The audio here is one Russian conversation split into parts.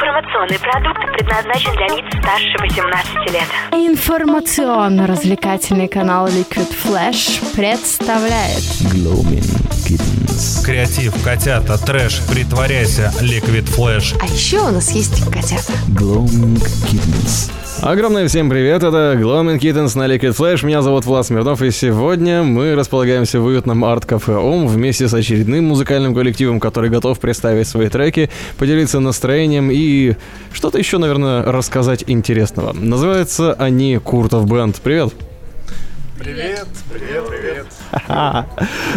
Информационный продукт предназначен для лиц старше 18 лет. Информационно-развлекательный канал Liquid Flash представляет Gloaming Kittens. Креатив, котята, трэш, притворяйся, Liquid Flash. А еще у нас есть котята. Gloaming Kittens. Огромное всем привет, это Gloaming Kittens на Liquid Flash, меня зовут Влад Смирнов, и сегодня мы располагаемся в уютном арт-кафе ОМ вместе с очередным музыкальным коллективом, который готов представить свои треки, поделиться настроением и что-то еще, наверное, рассказать интересного. Называются они Куртов Бенд. Привет! Привет, привет, привет.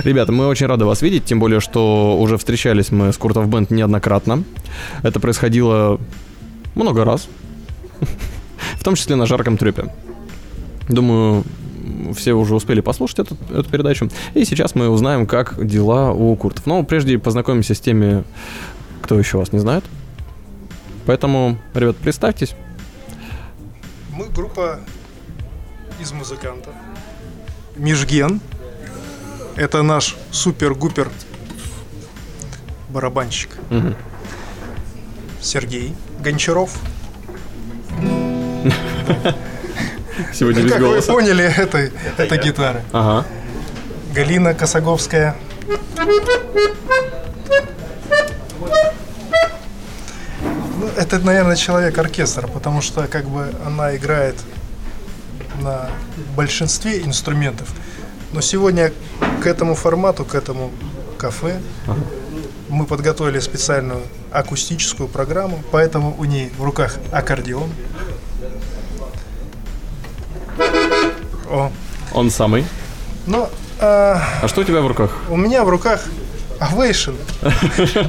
Ребята, мы очень рады вас видеть, тем более, что уже встречались мы с Куртов Бенд неоднократно. Это происходило много раз, в том числе на жарком трюпе. Думаю, все уже успели послушать эту, эту передачу. И сейчас мы узнаем, как дела у Куртов. Но прежде познакомимся с теми, кто еще вас не знает. Поэтому, ребят, представьтесь. Мы группа из музыкантов. Межген. Это наш супер-гупер барабанщик. Мгм. Сергей Гончаров. Сегодня без как голоса. вы поняли, это, это гитара. Ага. Галина Косаговская. Ну, это, наверное, человек-оркестр, потому что как бы она играет на большинстве инструментов. Но сегодня к этому формату, к этому кафе мы подготовили специальную акустическую программу, поэтому у ней в руках аккордеон. Он самый. но а, А что у тебя в руках? у меня в руках Овейшн,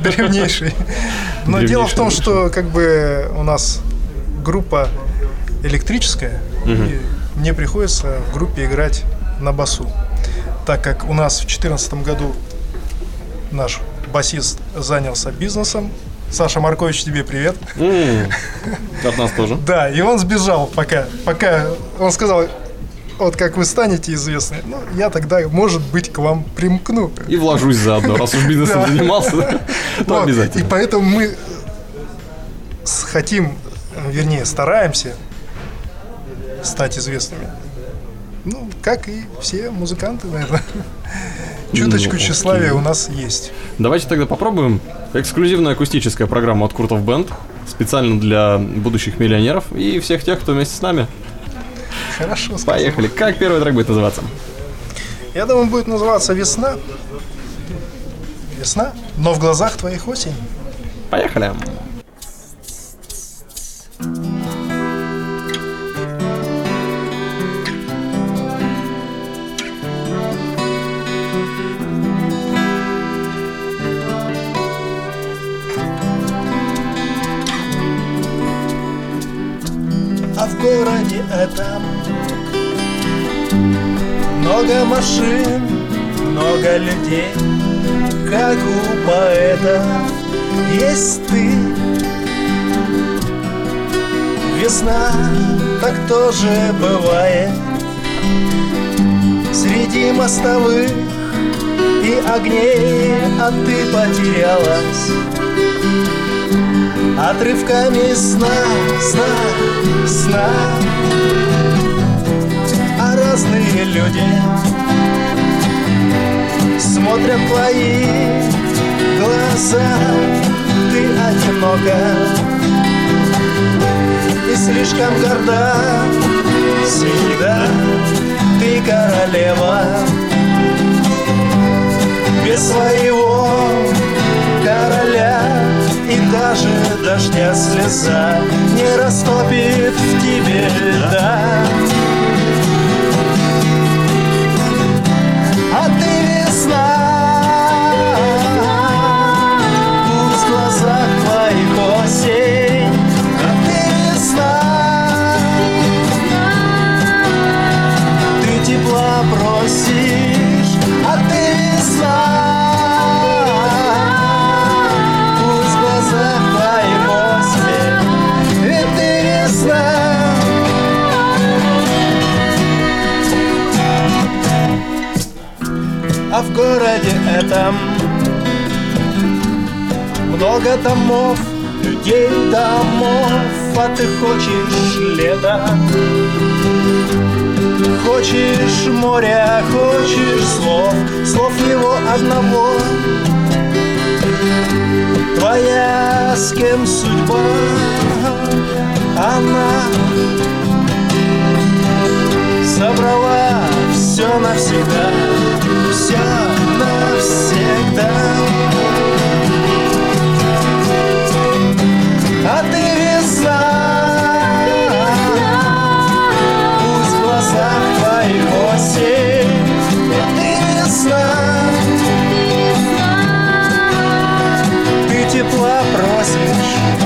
древнейший. Но дело в том, Древнейший что как бы у нас группа электрическая, и мне приходится в группе играть на басу. Так как у нас в 2014 году наш басист занялся бизнесом. Саша Маркович, тебе привет. М, От нас тоже. Да, и он сбежал, пока, пока он сказал, вот как вы станете известны, ну, я тогда, может быть, к вам примкну. И вложусь заодно, раз уж бизнесом занимался, то Вот, И обязательно. поэтому мы хотим, вернее, стараемся стать известными. Ну, как и все музыканты, наверное. Чуточку Ну, тщеславия у нас есть. Давайте тогда попробуем эксклюзивная акустическая программа от Куртов Бенд, специально для будущих миллионеров и всех тех, кто вместе с нами. Хорошо. Поехали. Как первый трек будет называться? Я думаю, будет называться «Весна». Весна, но в глазах твоих осень. Поехали. А в городе этом Много машин, много людей Как у поэта есть ты. Весна так тоже бывает. Среди мостовых и огней А ты потерялась. Отрывками сна, сна, сна разные люди. Смотрят твои глаза Ты одинока. И слишком горда Всегда ты королева. Без своего короля И даже дождя слеза Не растопит в тебе льда. А в городе этом. Много домов, людей домов а ты хочешь лето Хочешь моря, хочешь слов Слов его одного. Твоя с кем судьба Она собрала все навсегда Все навсегда. А ты весна Пусть в глазах твоих И ты весна Ты тепла просишь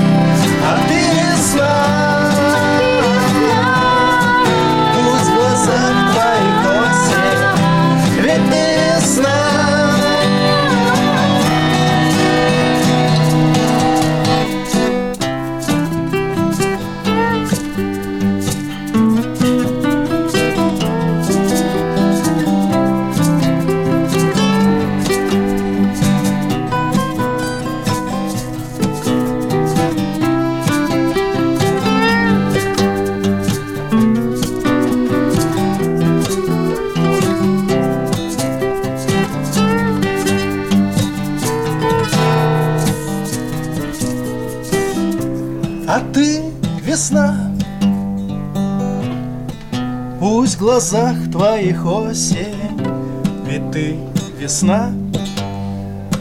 весна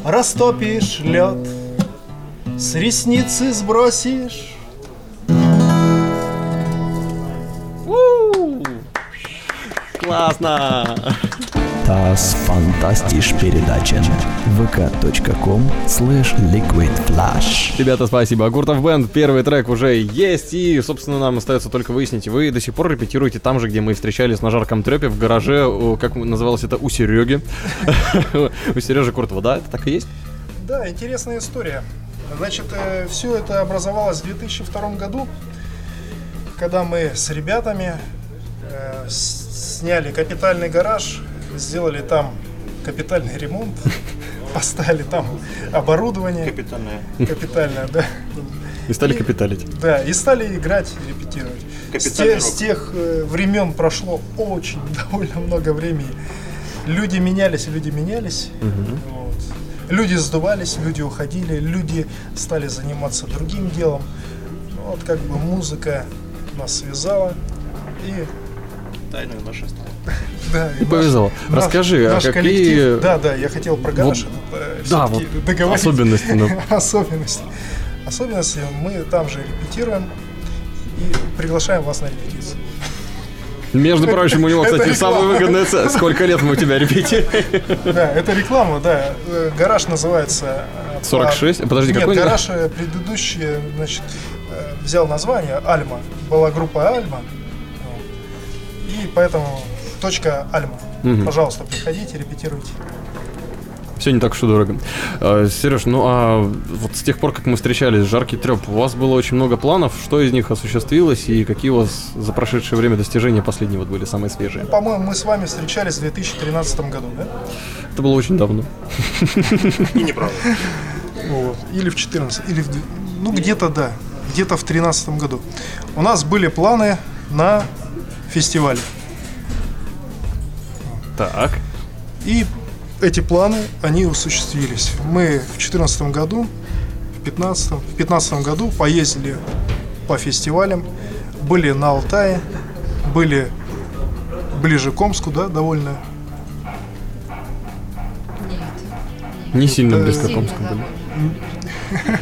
Растопишь лед С ресницы сбросишь Классно! Fantastisch передача. vk.com slash liquidflash. Ребята, спасибо. Агуртов Бенд, первый трек уже есть, и, собственно, нам остается только выяснить, вы до сих пор репетируете там же, где мы встречались на жарком трепе, в гараже, у- как называлось это, у Сереги. У Сережи Куртова, да? Это так и есть? Да, интересная история. Значит, все это образовалось в 2002 году, когда мы с ребятами э, сняли капитальный гараж, сделали там капитальный ремонт, поставили там оборудование. Капитальное. Капитальное, да. И стали И- капиталить. Да, и стали играть, репетировать. С, те- с тех э, времен прошло очень довольно много времени. Люди менялись, люди менялись. Вот. Люди сдувались, люди уходили, люди стали заниматься другим делом. Ну, Вот как бы музыка нас связала. И Тайное наше стало. да, И повезло. наш- Расскажи, а наш какие- Да, да, я хотел про гараж Вот- э, Да, вот договорить. особенности, ну. особенности. Особенности мы там же репетируем и приглашаем вас на репетицию. Между прочим, у него, кстати, самая выгодная цель. Сколько лет мы у тебя репетируем? Да, это реклама, да. Э, Гараж называется... э, 46? по- Подожди, Нет, какой? гараж э, предыдущий, значит, э, взял название Альма. Была группа Альма. И поэтому точка Альма. Мгм. Пожалуйста, приходите, репетируйте. Все не так уж и дорого. Сереж, ну а вот с тех пор, как мы встречались, жаркий треп, у вас было очень много планов. Что из них осуществилось и какие у вас за прошедшее время достижения последние вот были самые свежие? По-моему, мы с вами встречались в 2013 году, да? Это было очень давно. И неправда. Вот. Или в 14, или в... Ну, где-то, да. Где-то в 13 году. У нас были планы на фестиваль. Так. И эти планы, они осуществились. Мы в 2014 году, в 15, в 15 году поездили по фестивалям, были на Алтае, были ближе к Омску, да, довольно. Не сильно Да. близко к Омску были.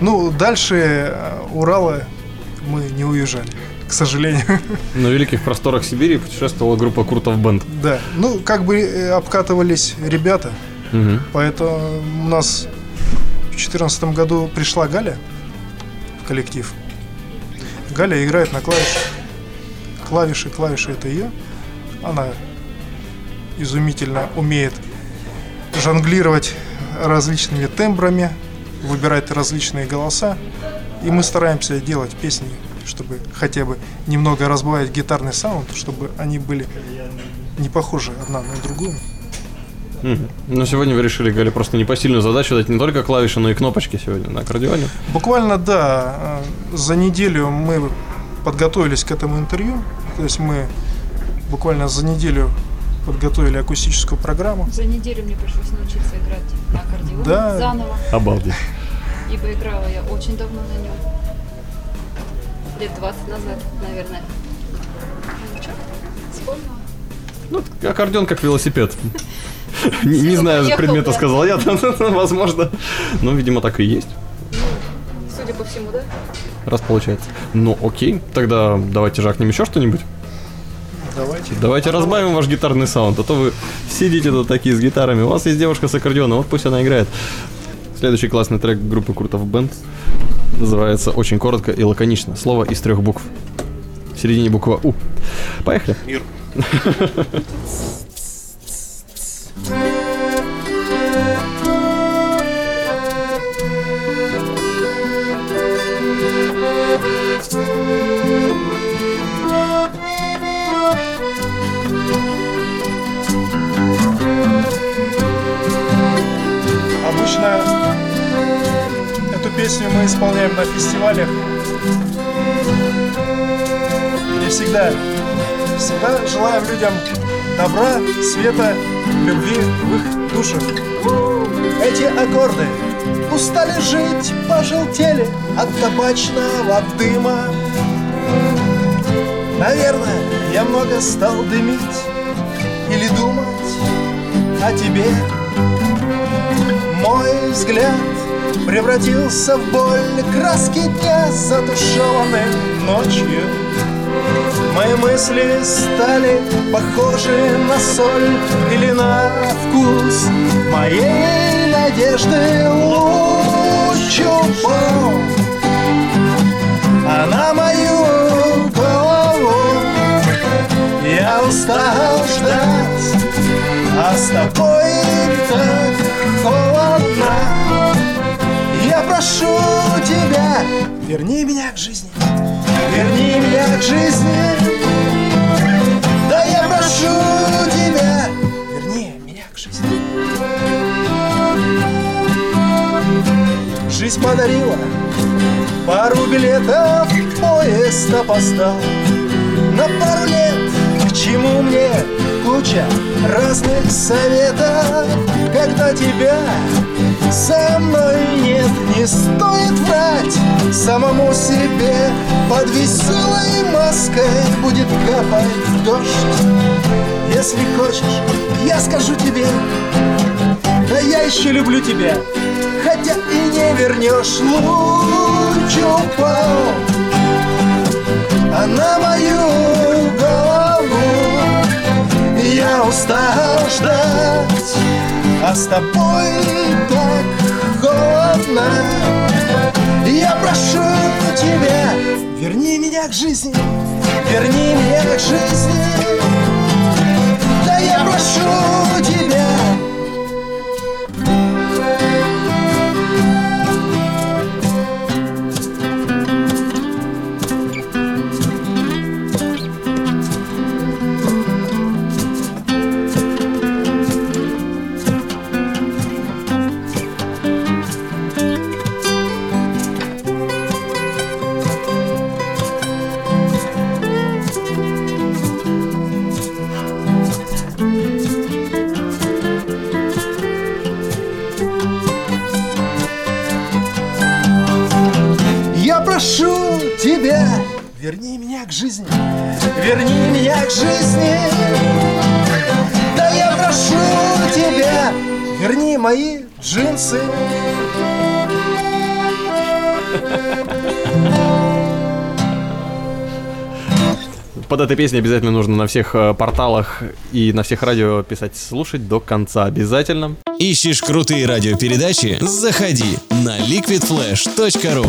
Ну, дальше э, Урала мы не уезжали, к сожалению. На великих просторах Сибири путешествовала группа Куртов Бенд. Да, ну, как бы э, обкатывались ребята, Мгм. поэтому у нас в 2014 году пришла Галя в коллектив. Галя играет на клавишах. Клавиши, клавиши это ее. Она изумительно умеет жонглировать различными тембрами, выбирать различные голоса. И мы стараемся делать песни, чтобы хотя бы немного разбавить гитарный саунд, чтобы они были не похожи одна на другую. Мгм. Но сегодня вы решили, Галя, просто непосильную задачу дать не только клавиши, но и кнопочки сегодня на аккордеоне. Буквально, да, э, за неделю мы подготовились к этому интервью. То есть мы буквально за неделю подготовили акустическую программу. За неделю мне пришлось научиться играть на аккордеоне Да. заново, Обалдеть. ибо играла я очень давно на нем. Лет 20 назад, наверное. Ну, вспомнила. Ну, аккордеон как велосипед. Не, знаю предмета, сказал я, возможно. Но, видимо, так и есть, Судя по всему, да? раз получается. Ну, окей, тогда давайте жахнем еще что-нибудь. Давайте. Давайте разбавим ваш гитарный саунд, а то вы сидите тут такие с гитарами. У вас есть девушка с аккордеоном, вот пусть она играет. Следующий классный трек группы Куртов Бенд называется очень коротко и лаконично. Слово из трех букв. В середине буква У. Поехали. Мир. исполняем на фестивалях. И всегда, всегда желаем людям добра, света, любви в их душах. Эти аккорды устали жить, пожелтели от табачного дыма. Наверное, я много стал дымить или думать о тебе. Мой взгляд превратился в боль. Краски дня затушеваны ночью. Мои мысли стали похожи на соль Или на вкус моей надежды луч упал А на мою голову. Я устал ждать а с тобой прошу тебя, верни меня к жизни. Верни меня к жизни. Да я прошу тебя, верни меня к жизни. Жизнь подарила пару билетов Поезд опоздал. На пару лет К чему мне куча разных советов. Когда тебя со мной нет Не стоит врать. Самому себе Под веселой маской будет капать дождь. Если хочешь, я скажу тебе Да я еще люблю тебя Хотя и не вернешь луч упал а на мою с тобой так холодно. Я прошу тебя, верни меня к жизни Верни меня к жизни. Да я прошу тебя жизни, верни меня к жизни. Да я прошу тебя, верни мои джинсы. Под этой песней обязательно нужно на всех э, порталах и на всех радио писать «слушать до конца» обязательно. Ищешь крутые радиопередачи? Заходи на liquidflash.ru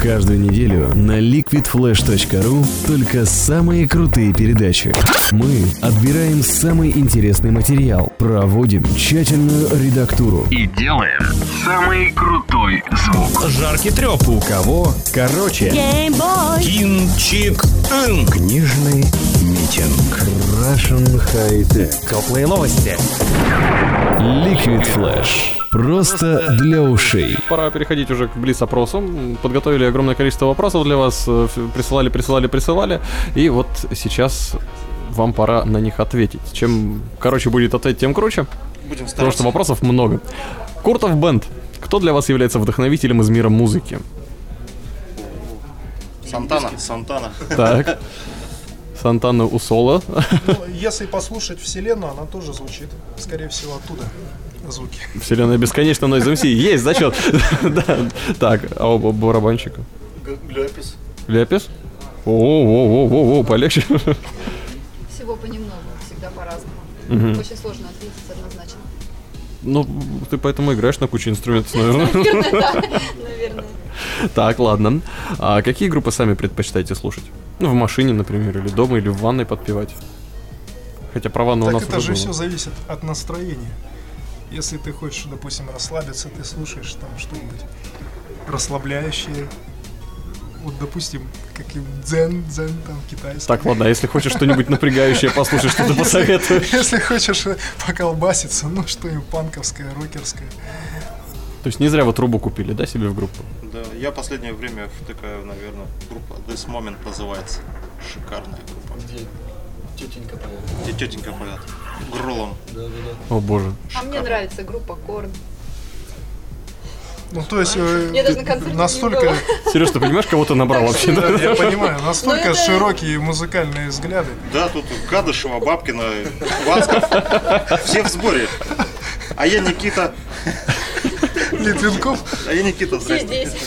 Каждую неделю на liquidflash.ru только самые крутые передачи. Мы отбираем самый интересный материал, проводим тщательную редактуру и делаем самый крутой звук. Жаркий треп. У кого? Короче. Кинчик. Книжный митинг. Russian High Tech. Теплые новости. Liquid Flash. Просто для ушей. Пора переходить уже к блиц-опросу. М, Подготовили огромное количество вопросов для вас. э, Присылали, присылали, присылали. И вот сейчас вам пора на них ответить. Чем короче будет ответ, тем круче. Будем Потому стараться. что вопросов много. Куртов Бенд. Кто для вас является вдохновителем из мира музыки? Сантана. Сантана. Так. Сантана Усола. Ну, если послушать Вселенную, она тоже звучит, скорее всего, оттуда звуки. Вселенная бесконечна, но из MC. Есть зачет. Так, а у барабанщика? Глёпис. Лепис? О-о-о-о-о, полегче. Всего понемногу, всегда по-разному. Очень сложно ответить однозначно. Ну, ты поэтому играешь на куче инструментов, наверное. Наверное. Так, ладно. А какие группы сами предпочитаете слушать? Ну, в машине, например, или дома, или в ванной подпевать. Хотя про ванну у так нас это уже же было. все зависит от настроения. Если ты хочешь, допустим, расслабиться, ты слушаешь там что-нибудь расслабляющее. Вот, допустим, каким дзен, дзен там китайский. Так, ладно, а если хочешь что-нибудь напрягающее послушать, что ты Если- посоветуешь? Если хочешь поколбаситься, ну что-нибудь панковское, рокерское. То есть не зря вы трубу купили, да, себе в группу? Да, я последнее время втыкаю, наверное, группа This Moment называется. Шикарная группа. Тетенька поет. Тетенька поет. Гролом. О боже. А мне нравится группа Корн. Ну, то есть, э, Я даже на концерте не настолько. Сереж, ты понимаешь, кого ты набрал вообще? да, да? я понимаю, настолько Ну, это- широкие музыкальные взгляды. Да, тут Кадышева, Бабкина, Вацков. Все в сборе. А я Никита. Литвинков, А я Никита, Все здрасте. здесь.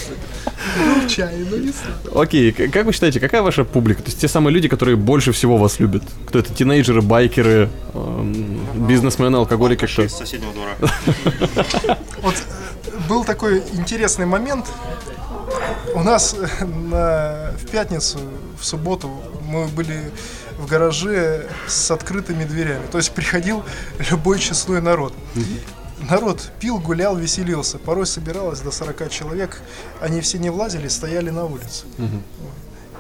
Ну, чай, ну, не. Окей, как вы считаете, какая ваша публика? То есть те самые люди, которые больше всего вас любят? Кто это? Тинейджеры, байкеры, эм, бизнесмены, алкоголики, кто? Из соседнего двора. Вот э, был такой интересный момент. У нас э, на, в пятницу, в субботу мы были в гараже с открытыми дверями. То есть приходил любой честной народ. Народ пил, гулял, веселился. Порой собиралось до 40 человек. Они все не влазили, стояли на улице.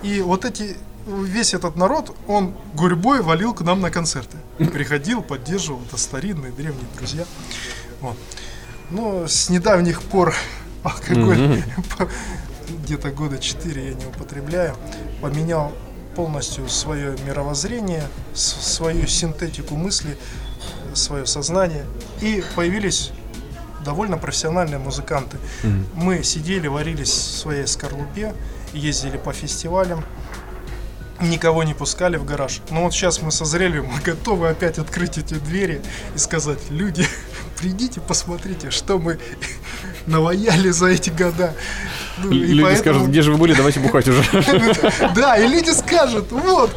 И вот эти весь этот народ, он гурьбой валил к нам на концерты. Приходил, поддерживал, это старинные, древние друзья. Вот. Но с недавних пор алкоголь где-то года 4 я не употребляю. Поменял полностью свое мировоззрение, свою синтетику мысли, свое сознание. И появились довольно профессиональные музыканты. Мы сидели, варились в своей скорлупе, ездили по фестивалям, никого не пускали в гараж. Но вот сейчас мы созрели, мы готовы опять открыть эти двери и сказать, люди, придите, посмотрите, что мы наваяли за эти года. Ну, и Люди поэтому- скажут, где же вы были, давайте бухать уже. Да, и люди скажут, вот,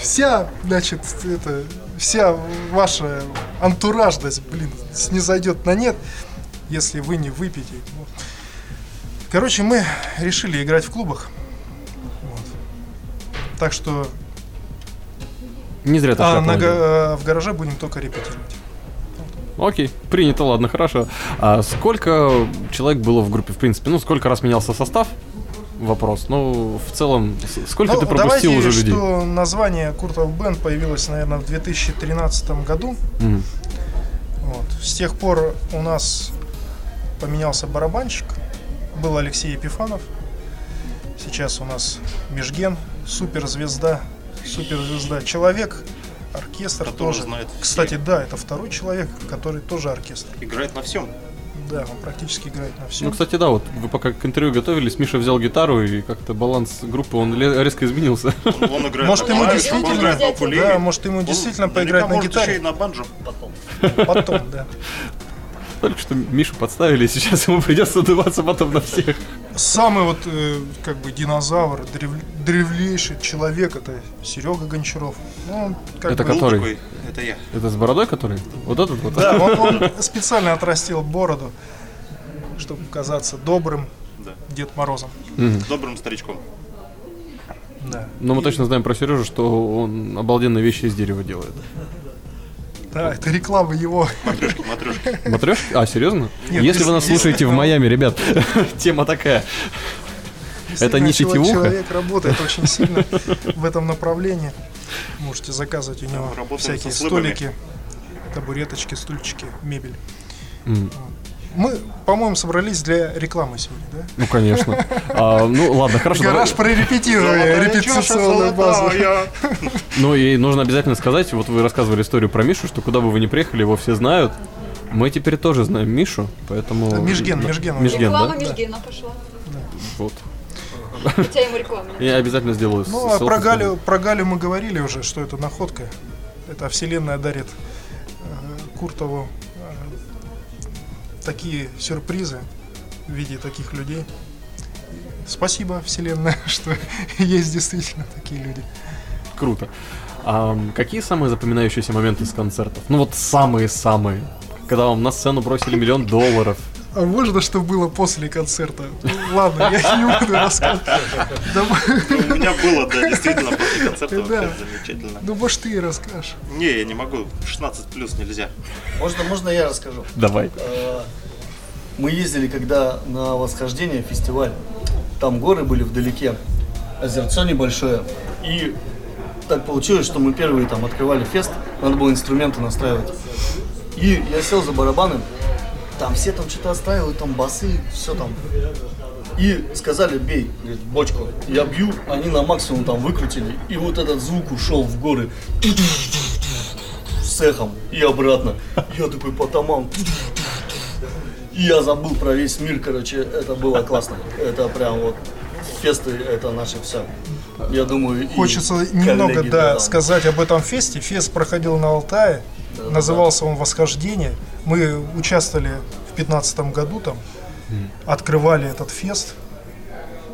вся, значит, это, вся ваша антуражность, блин, снизойдет на нет, если вы не выпьете. Вот. Короче, мы решили играть в клубах. Вот. Так что Не зря ты а, на га- в гараже будем только репетировать. Окей, принято, ладно, хорошо. А сколько человек было в группе, в принципе? Ну, сколько раз менялся состав? Вопрос. Ну, в целом, сколько Ну, ты пропустил давайте, уже людей? что название Куртов Бенд появилось, наверное, в 2013 году. Мгм. Вот. С тех пор у нас поменялся барабанщик. Был Алексей Епифанов. Сейчас у нас Межген, суперзвезда. Суперзвезда. Человек, оркестр Который тоже. знает. Кстати, да, это второй человек, который тоже оркестр. Играет на всем. Да, он практически играет на всем. Ну, кстати, да, вот вы пока к интервью готовились, Миша взял гитару, и как-то баланс группы, он резко изменился. Он, он играет Может, на ему действительно, играет на укулеле. да, может, ему действительно поиграть на гитаре. и на банджо. Потом, да. Только что Мишу подставили, сейчас ему придется отдуваться потом на всех. Самый вот э, как бы динозавр, древ- древлейший человек это Серега Гончаров. Ну, он как Это бы- Который? такой, это я. Это с бородой который? Вот этот вот? Да, он, он специально отрастил бороду, чтобы казаться добрым. Да. Дед Морозом. Добрым старичком. Да. Но мы точно знаем про Сережу, что он обалденные вещи из дерева делает. Да, это реклама его. Матрешки, матрешки. Матрешки? А, серьезно? Нет, Если вы нас слушаете в Майами, ребят, тема такая. Это не сетевуха? Человек работает очень сильно в этом направлении. Можете заказывать у него всякие столики, табуреточки, стульчики, мебель. Мы, по-моему, собрались для рекламы сегодня, да? Ну, конечно. А, ну, ладно, хорошо. давай- Гараж прорепетировали, репетиционную базу. Ну, и нужно обязательно сказать, вот вы рассказывали историю про Мишу, что куда бы вы ни приехали, его все знают. Мы теперь тоже знаем Мишу, поэтому... Межген, Межген. Межген, Реклама да? Межгена пошла. Вот. Хотя ему реклама не Я обязательно сделаю Ну, а про Галю, про Галю мы говорили уже, что это находка. Это вселенная дарит э, Куртову такие сюрпризы в виде таких людей. Спасибо, вселенная, что есть действительно такие люди. Круто. А какие самые запоминающиеся моменты с концертов? Ну вот самые-самые. Когда вам на сцену бросили миллион долларов. А можно, что было после концерта? Ну, ладно, я не буду рассказывать. Да, У меня было, да, действительно, после концерта вообще замечательно. Ну, может, ты и расскажешь. Не, я не могу, 16 плюс нельзя. Можно, можно я расскажу? Давай. Э, Мы ездили, когда на восхождение фестиваль. Там горы были вдалеке, озерцо небольшое. И так получилось, что мы первые там открывали фест, надо было инструменты настраивать. И я сел за барабаны, там все там что-то отстраивают, там басы, все там. И сказали, бей, говорит, бочку. Я бью, они на максимум там выкрутили. И вот этот звук ушел в горы. С эхом и обратно. Я такой по томам. И я забыл про весь мир, короче, это было классно. Это прям вот фесты, это наше все. Я думаю, Хочется немного, коллеги, да, там. сказать об этом фесте. Фест проходил на Алтае. Назывался он «Восхождение». Мы участвовали в 2015 году там, открывали этот фест.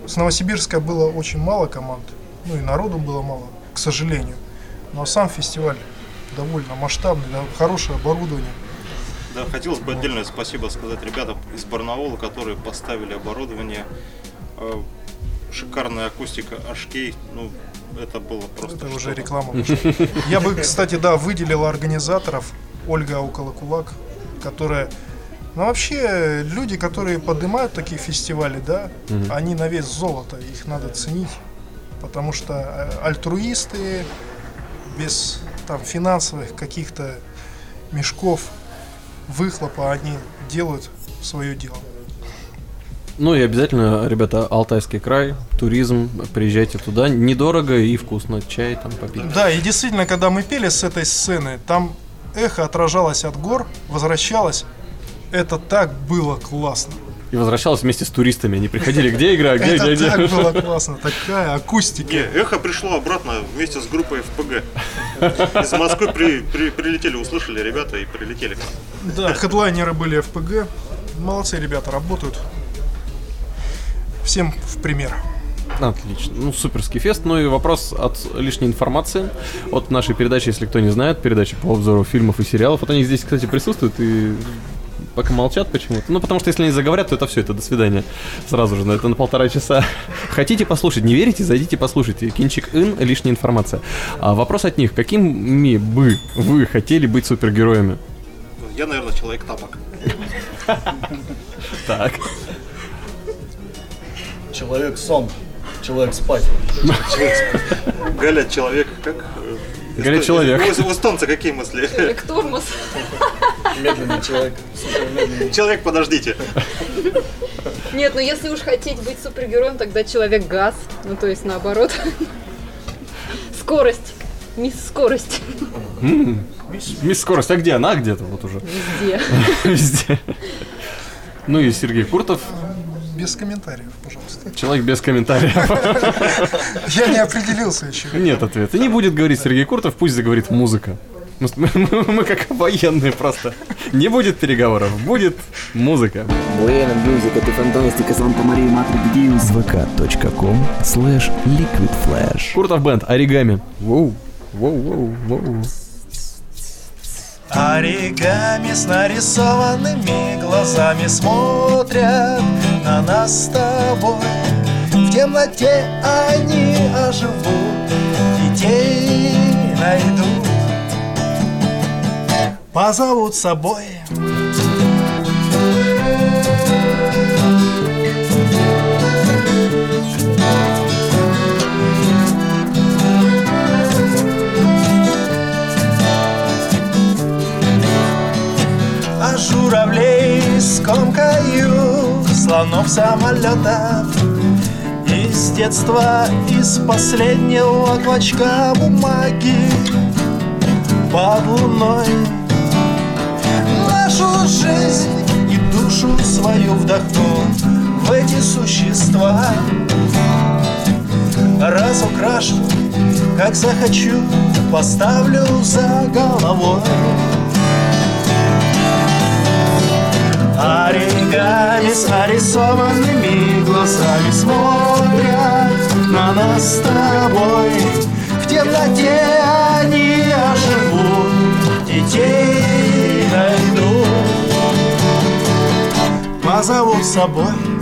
С Новосибирска было очень мало команд, ну и народу было мало, к сожалению. Но сам фестиваль довольно масштабный, да, хорошее оборудование. Да, хотелось бы отдельное спасибо сказать ребятам из Барнаула, которые поставили оборудование. Э, Шикарная акустика HK, ну, это было просто Это уже реклама. Я бы, кстати, да, выделил организаторов Ольга Околокулак, которая... Ну, вообще, люди, которые поднимают такие фестивали, да, они на вес золота, их надо ценить. Потому что э, альтруисты без там финансовых каких-то мешков, выхлопа, они делают свое дело. Ну и обязательно, ребята, Алтайский край, туризм, приезжайте туда. Недорого и вкусно. Чай там попить. Да, и действительно, когда мы пели с этой сцены, там эхо отражалось от гор, возвращалось. Это так было классно. И возвращалась вместе с туристами. Они приходили, где игра, где, Это где, так где. было классно. Такая акустика. Не, эхо пришло обратно вместе с группой ФПГ. Из Москвы при- при- прилетели, услышали ребята и прилетели. Да, хедлайнеры были ФПГ. Молодцы ребята, работают. Всем в пример. Отлично. Ну, суперский фест. Ну и вопрос от лишней информации. От нашей передачи, если кто не знает, передачи по обзору фильмов и сериалов. Вот они здесь, кстати, присутствуют и пока молчат почему-то. Ну, потому что если они заговорят, то это все, это до свидания. Сразу же, на это на полтора часа. Хотите послушать, не верите, зайдите послушайте. Кинчик Ин, лишняя информация. А вопрос от них. Какими бы вы хотели быть супергероями? Я, наверное, человек тапок. Так. Человек сон, человек спать. Галя, человек, как? Галя, человек. У эстонца какие мысли? Человек тормоз. Медленный человек, супер медленный. Человек, подождите. Нет, ну если уж хотеть быть супергероем, тогда человек газ. Ну то есть наоборот. Скорость. Мисс Скорость. М, Мисс Скорость, а где она? Где-то вот уже. Везде. Везде. Ну и Сергей Куртов, Без комментариев, пожалуйста. человек без комментариев. Я не определился еще. Нет ответа. Не будет говорить Сергей Куртов, пусть заговорит музыка. Мы, мы- мы как военные просто. Не будет переговоров, будет музыка. Musica di fantastica Santa Maria Madre di Dio. vk.com slash liquidflash. Куртов бенд, оригами. Воу, воу, воу, воу. Оригами с нарисованными глазами смотрят на нас с тобой. В темноте они оживут, детей найдут. Позовут с собой. Журавлей скомкаю слонов самолетов Из детства, из последнего клочка бумаги. Под луной Нашу жизнь и душу свою вдохну В эти существа. Раз украшу, как захочу Поставлю за головой Оригами с нарисованными глазами смотрят на нас с тобой. В темноте они оживут, детей найдут. Позовут с собой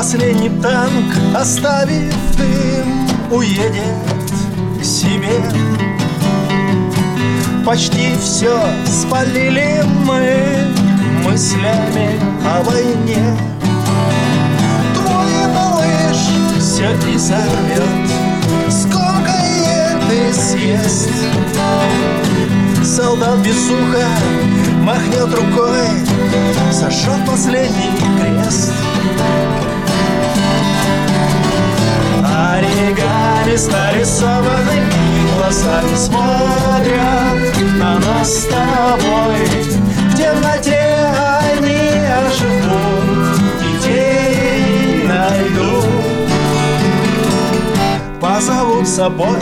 Последний танк, оставив дым, уедет к себе Почти все спалили мы мыслями о войне. Твой малыш все и взорвет, скомкает и съест. Солдат без уха махнет рукой, сожжет последний крест Оригами с нарисованными глазами смотрят на нас с тобой В темноте они оживут, детей найдут. Позовут с собой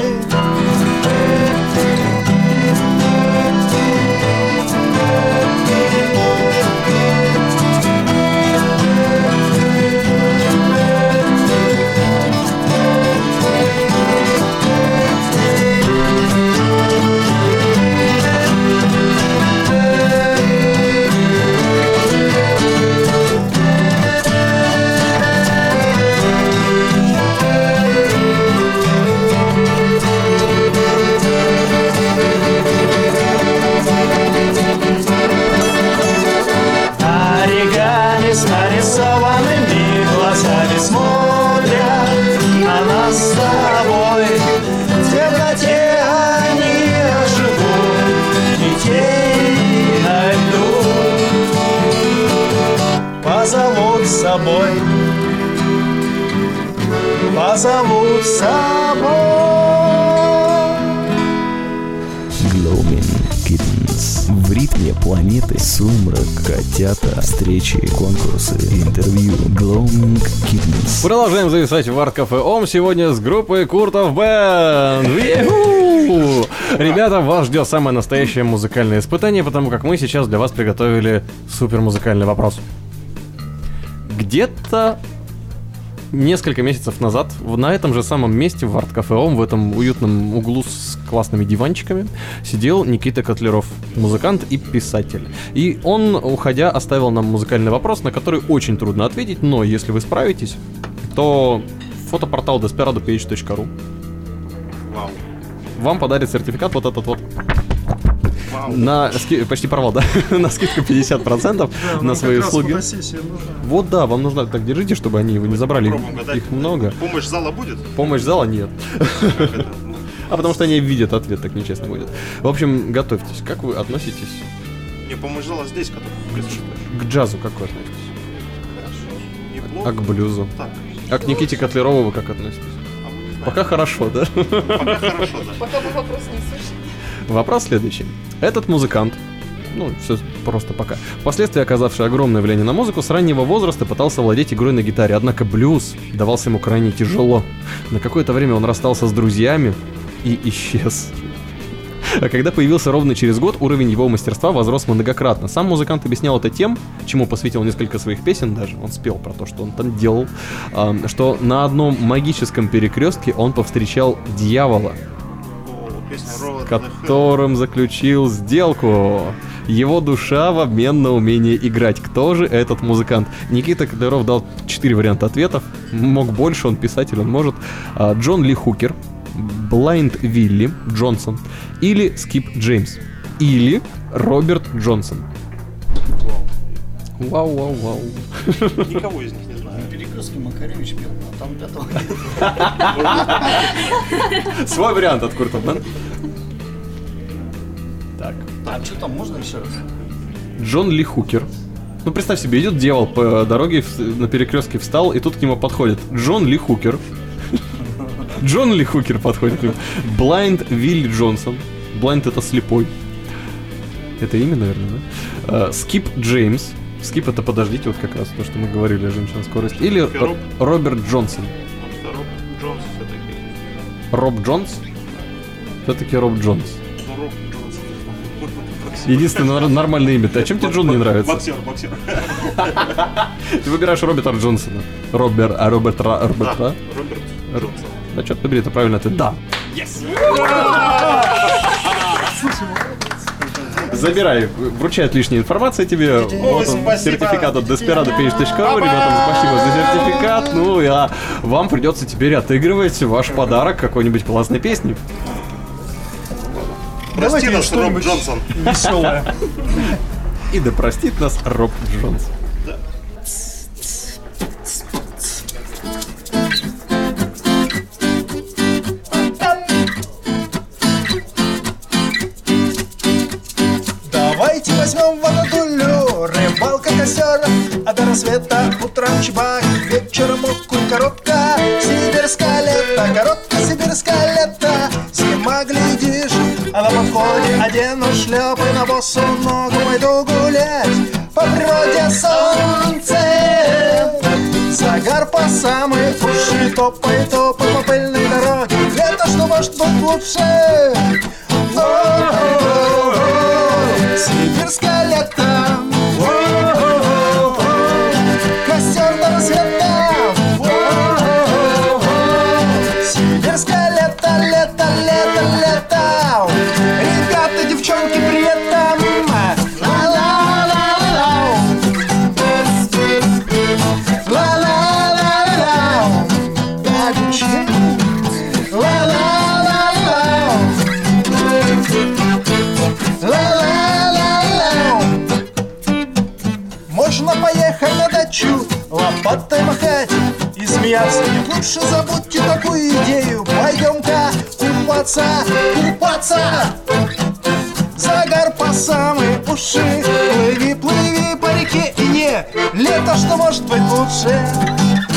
котята, встречи, конкурсы, интервью. Glowing Kittens. Продолжаем зависать в арт-кафе ОМ сегодня с группой Куртов Бэнд. Ребята, вас ждет самое настоящее музыкальное испытание, потому как мы сейчас для вас приготовили супер музыкальный вопрос. Где-то несколько месяцев назад на этом же самом месте в арт-кафе ОМ, в этом уютном углу с классными диванчиками, сидел Никита Котлеров, музыкант и писатель. И он, уходя, оставил нам музыкальный вопрос, на который очень трудно ответить, но если вы справитесь, то фотопортал desperadoph.ru Вау. вам подарит сертификат вот этот вот. На ски- почти порвал, да, на скидку 50% на свои услуги. Вот да, вам нужно так держите, чтобы они его не забрали. Их много. Помощь зала будет? Помощь зала нет. А потому что они видят ответ, так нечестно будет. В общем, готовьтесь. Как вы относитесь Не, помощь зала здесь, который к джазу? Как вы относитесь? Хорошо. Неплохо. А к блюзу? Так. А к Никите Котлерову вы как относитесь? А мы не знаем. Пока хорошо, да? Пока хорошо, да. Пока вы вопрос не слышите. Вопрос следующий. Этот музыкант, ну, все просто пока, впоследствии оказавший огромное влияние на музыку, с раннего возраста пытался владеть игрой на гитаре, однако блюз давался ему крайне тяжело. На какое-то время он расстался с друзьями и исчез. А когда появился ровно через год, уровень его мастерства возрос многократно. Сам музыкант объяснял это тем, чему посвятил несколько своих песен даже, он спел про то, что он там делал, а, что на одном магическом перекрестке он повстречал дьявола, с которым заключил сделку. Его душа в обмен на умение играть. Кто же этот музыкант? Никита Кадыров дал четыре варианта ответов. Мог больше, он писатель, он может. А, Джон Ли Хукер, Блайнд Вилли Джонсон или Скип Джеймс. Или Роберт Джонсон. Вау, вау, вау. Никого из них не Перекрестки Макаревич пел, а там пятого. Свой вариант от Курта Бен. Так. А что там, можно еще раз? Джон Ли Хукер. Ну, представь себе, идет дьявол по дороге, на перекрестке встал, и тут к нему подходит Джон Ли Хукер. Джон Ли Хукер подходит к нему. Blind Вилли Джонсон. Blind это слепой. Это имя, наверное, да? Э, Скип Джеймс. Skip это подождите, вот как раз то, что мы говорили о женщинах скорости. Или Роб. Р- Роберт Джонсон. Что Роб Джонс все-таки. Роб Джонс. Все-таки Роб Джонс. Ну, Роб Джонс. Единственное нар- нормальное имя. Ты- А чем тебе Джон не нравится? Боксер, боксер. Ты выбираешь Роберта Джонсона. Робер, а Роберт Ра, Роберт Ра? Роберт Джонсон. Да, черт побери, это правильно ответ. Да. Забирай, вручает лишняя информация тебе. Вот он, сертификат от desperadopage.ru. Ребятам спасибо за сертификат. Ну, а вам придется теперь отыгрывать ваш подарок какой-нибудь классной песни. Прости нас, Роб Джонсон. веселое. И да простит нас Роб Джонс. Рассвета. Утром чебак, вечером окунь, коротко, сибирское лето, коротко, сибирское лето, зима, глядишь, а на подходе одену шляпы на босу ногу пойду гулять, по природе солнце, загар по самые уши, топай, топай по пыльной дороге, лето, что может быть лучше? О-о-о-о. Девчонки, при этом Ла-ла-ла-ла Ла-ла-ла-ла Гадюшки Ла-ла-ла-ла Ла-ла-ла-ла. Можно поехать на дачу, лопатой махать и смеяться. Нет, лучше забудьте такую идею. Пойдем-ка купаться, купаться. Уши. Плыви, плыви по реке и не лето, что может быть лучше.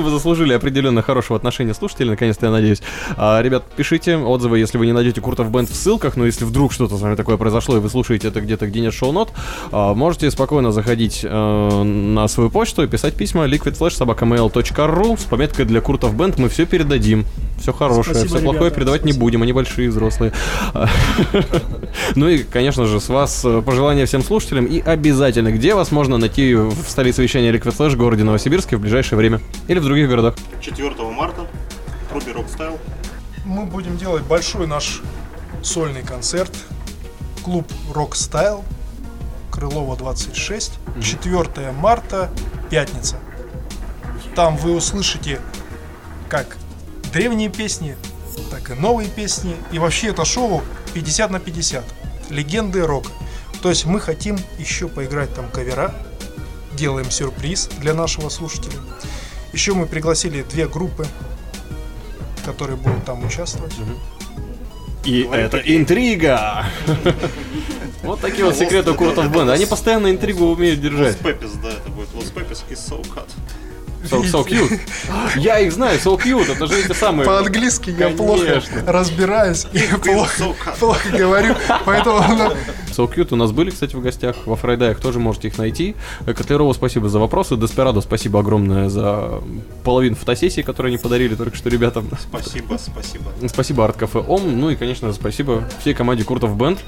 Классно, вы заслужили определенно хорошего отношения слушателей, наконец-то, я надеюсь. А, ребят, пишите отзывы, если вы не найдете Куртов Бенд в ссылках, но если вдруг что-то с вами такое произошло, и вы слушаете это где-то, где нет шоу-нот, а, можете спокойно заходить э, на свою почту и писать письма liquidflash.sobakamail.ru с пометкой для Куртов Бенд, мы все передадим. Все хорошее, Спасибо, все плохое ребята, передавать не спасибо. будем, они большие, взрослые. Ну и, конечно же, с вас э, пожелания всем слушателям. И обязательно, где вас можно найти в столице вещания Liquid Flash, городе Новосибирске в ближайшее время? Или в других городах? 4 марта в клубе Rockstyle. Мы будем делать большой наш сольный концерт. Клуб Rock Style. Крылова 26. 4 марта, пятница. Там вы услышите как древние песни, так и новые песни. И вообще это шоу 50 на 50. Легенды рока. То есть мы хотим еще поиграть там кавера. Делаем сюрприз для нашего слушателя. Еще мы пригласили две группы, которые будут там участвовать. И это интрига! Вот такие вот секреты у Куртов Бенда. Они постоянно интригу умеют держать. Лос Пепис, да, это будет Лос Пепис и So Cut. So, so cute. Я их знаю, so cute, это же эти самые... По-английски я плохо разбираюсь и плохо, говорю, поэтому So Cute у нас были, кстати, в гостях во Фрайдаях, тоже можете их найти. Котлерову спасибо за вопросы, Деспирадо спасибо огромное за половину фотосессии, которые они подарили только что ребятам. Спасибо, спасибо. Спасибо Арт Кафе Ом, ну и, конечно, спасибо всей команде Куртов Бенд.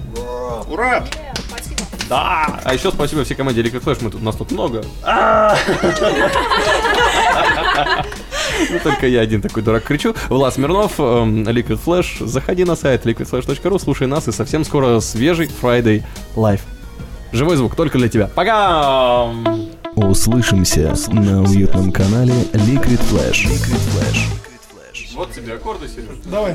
Ура! Да! А еще спасибо всей команде Liquid Flash, мы тут, нас тут много. Ну, только я один такой дурак кричу. Влад Смирнов, эм, Liquid Flash. Заходи на сайт liquidflash.ru, слушай нас, и совсем скоро свежий Friday Live. Живой звук только для тебя. Пока! Услышимся на уютном канале Liquid Flash. Вот тебе аккорды, Сереж. давай.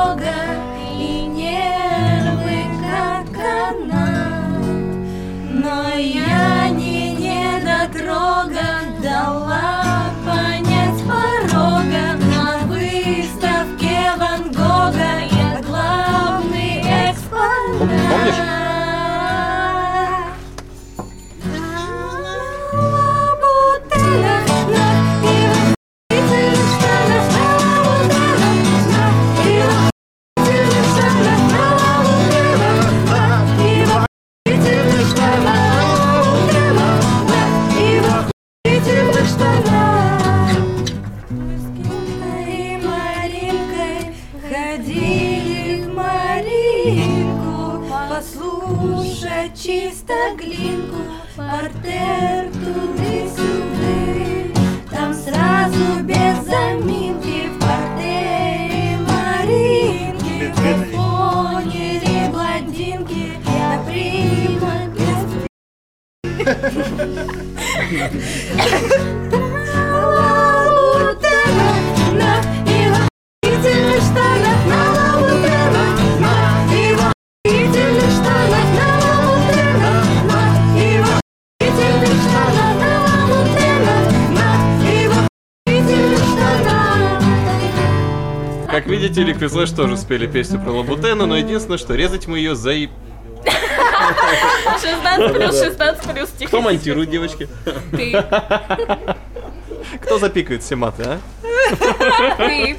Чисто глинку Портер туды-сюды. Там сразу без заминки В портере Маринки В фоне блондинки Я прима без Liquid Flash тоже спели песню про Лабутена, но единственное, что резать мы ее за... 16 плюс 16 плюс тихо. Кто монтирует, девочки? Ты. Кто запикает все маты, а? Ты.